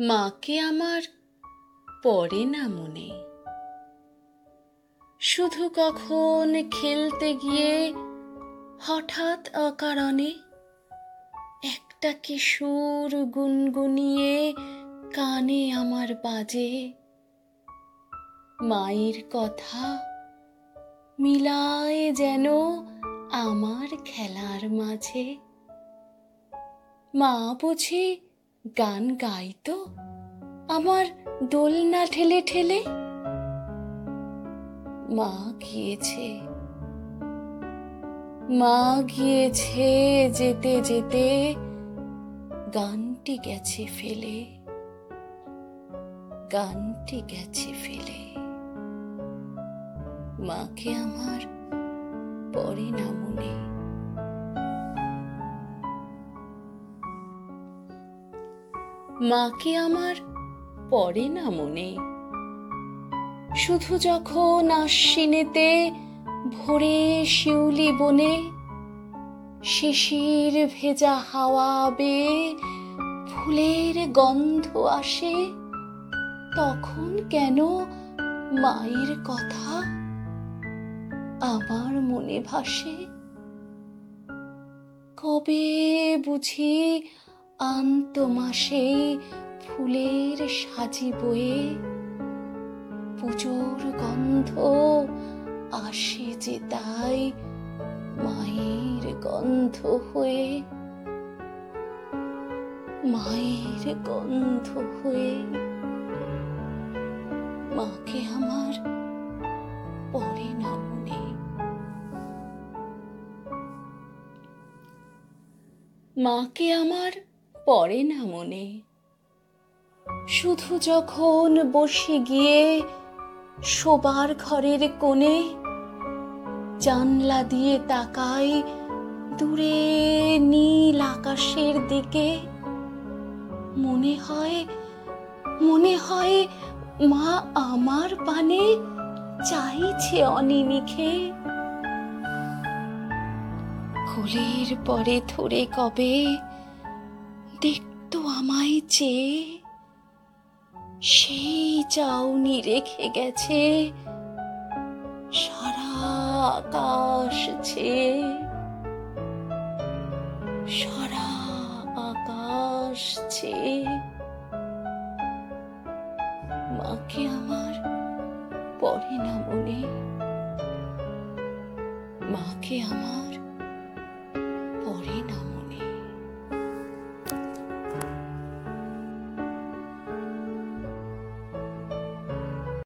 মাকে আমার পড়ে না মনে। শুধু কখন খেলতে গিয়ে হঠাৎ অকারণে একটা কিশোর গুনগুনিয়ে কানে আমার বাজে। মায়ের কথা মিলায় যেন আমার খেলার মাঝে। মা বুঝি গান গাইতো আমার দোলনা ঠেলে ঠেলে? মা গিয়েছে। মা গিয়েছে যেতে যেতে। গানটি গেছে ফেলে। গানটি গেছে ফেলে। মাকে আমার পরে না মনে। মাকে আমার পড়ে না মনে। শুধু যখন আশ্বিনেতে ভোরে শিউলি বনে, শিশির ভেজা হাওয়া বেয়ে ফুলের গন্ধ আসে, তখন কেন মায়ের কথা আমার মনে ভাসে? কবে বুঝি আন্ত মাসে ফুলের সাজি বয়ে পুজোর গন্ধ আসে যে তাই মায়ের গন্ধ হয়ে, মায়ের গন্ধ হয়ে। মাকে আমার পড়ে না মনে। মাকে আমার পড়ে না মনে। শুধু যখন বসে গিয়ে শোবার ঘরের কোণে জানলা দিয়ে তাকাই দূরে নীল আকাশের দিকে, মনে হয় মনে হয় মা আমার পানে চাইছে অনিমিখে। ফুলের পরে ধরে কবে দেখতো আমায় চেয়ে সেই চাউনি রেখে গেছে। সারা আকাশ ছেয়ে সারা আকাশ ছেয়ে মাকে আমার পড়ে না মনে। মাকে আমার